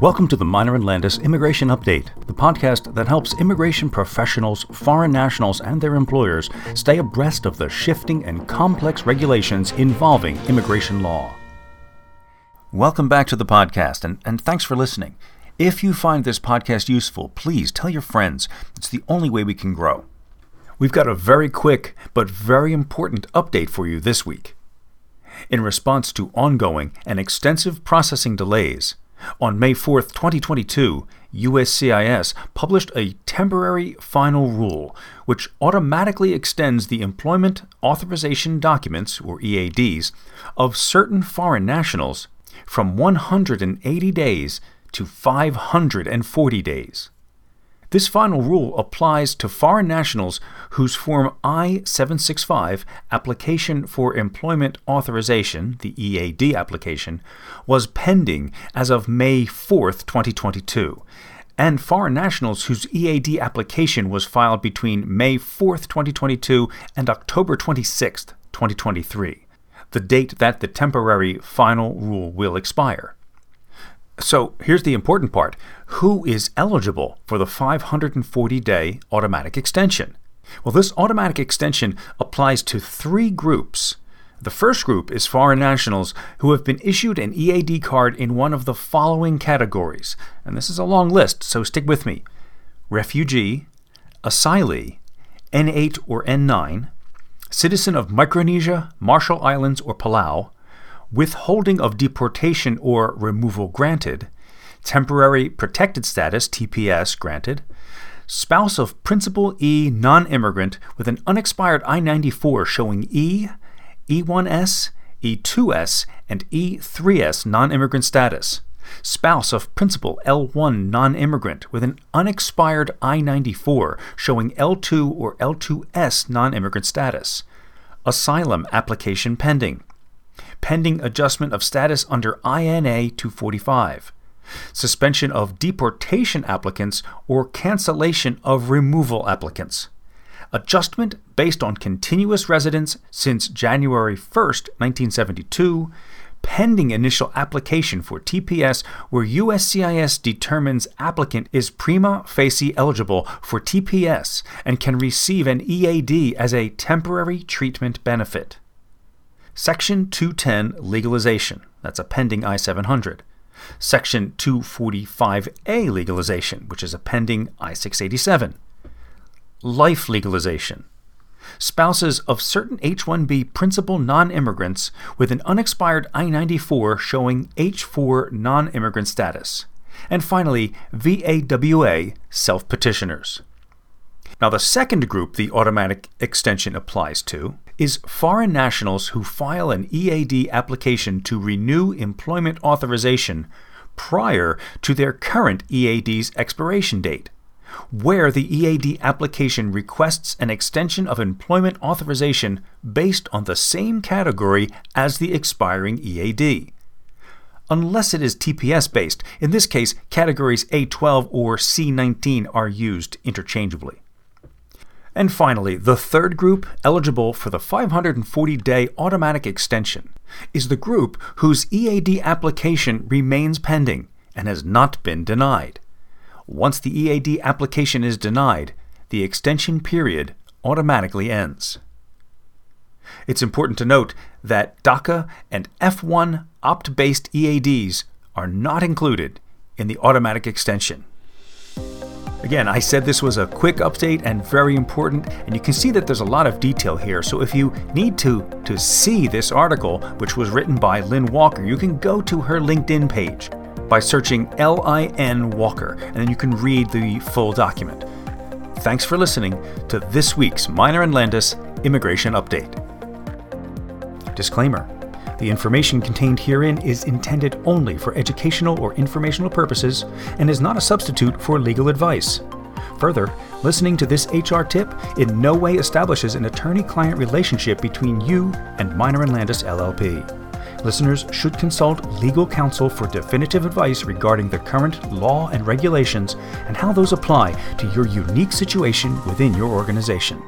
Welcome to the Miner and Landis Immigration Update, the podcast that helps immigration professionals, foreign nationals, and their employers stay abreast of the shifting and complex regulations involving immigration law. Welcome back to the podcast, and, and thanks for listening. If you find this podcast useful, please tell your friends. It's the only way we can grow. We've got a very quick but very important update for you this week. In response to ongoing and extensive processing delays, on May 4, 2022, USCIS published a temporary final rule which automatically extends the employment authorization documents, or EADs, of certain foreign nationals from 180 days to 540 days. This final rule applies to foreign nationals whose Form I 765 application for employment authorization, the EAD application, was pending as of May 4, 2022, and foreign nationals whose EAD application was filed between May 4, 2022 and October 26, 2023, the date that the temporary final rule will expire. So here's the important part who is eligible for the 540 day automatic extension? Well, this automatic extension applies to three groups. The first group is foreign nationals who have been issued an EAD card in one of the following categories. And this is a long list, so stick with me refugee, asylee, N8 or N9, citizen of Micronesia, Marshall Islands, or Palau, withholding of deportation or removal granted, temporary protected status TPS granted, spouse of principal E non immigrant with an unexpired I 94 showing E, E1S, E2S, and E3S non immigrant status, spouse of principal L1 non immigrant with an unexpired I 94 showing L2 or L2S non immigrant status, asylum application pending pending adjustment of status under INA 245, suspension of deportation applicants or cancellation of removal applicants, adjustment based on continuous residence since January 1, 1972, pending initial application for TPS where USCIS determines applicant is prima facie eligible for TPS and can receive an EAD as a temporary treatment benefit. Section 210 legalization. That's a pending I 700. Section 245A legalization, which is a pending I 687. Life legalization. Spouses of certain H 1B principal non immigrants with an unexpired I 94 showing H 4 non immigrant status. And finally, VAWA self petitioners. Now, the second group the automatic extension applies to is foreign nationals who file an EAD application to renew employment authorization prior to their current EAD's expiration date, where the EAD application requests an extension of employment authorization based on the same category as the expiring EAD. Unless it is TPS based, in this case, categories A12 or C19 are used interchangeably. And finally, the third group eligible for the 540 day automatic extension is the group whose EAD application remains pending and has not been denied. Once the EAD application is denied, the extension period automatically ends. It's important to note that DACA and F1 OPT based EADs are not included in the automatic extension. Again, I said this was a quick update and very important, and you can see that there's a lot of detail here. So if you need to to see this article, which was written by Lynn Walker, you can go to her LinkedIn page by searching L-I-N Walker, and then you can read the full document. Thanks for listening to this week's Miner and Landis Immigration Update. Disclaimer. The information contained herein is intended only for educational or informational purposes and is not a substitute for legal advice. Further, listening to this HR tip in no way establishes an attorney client relationship between you and Miner and Landis LLP. Listeners should consult legal counsel for definitive advice regarding the current law and regulations and how those apply to your unique situation within your organization.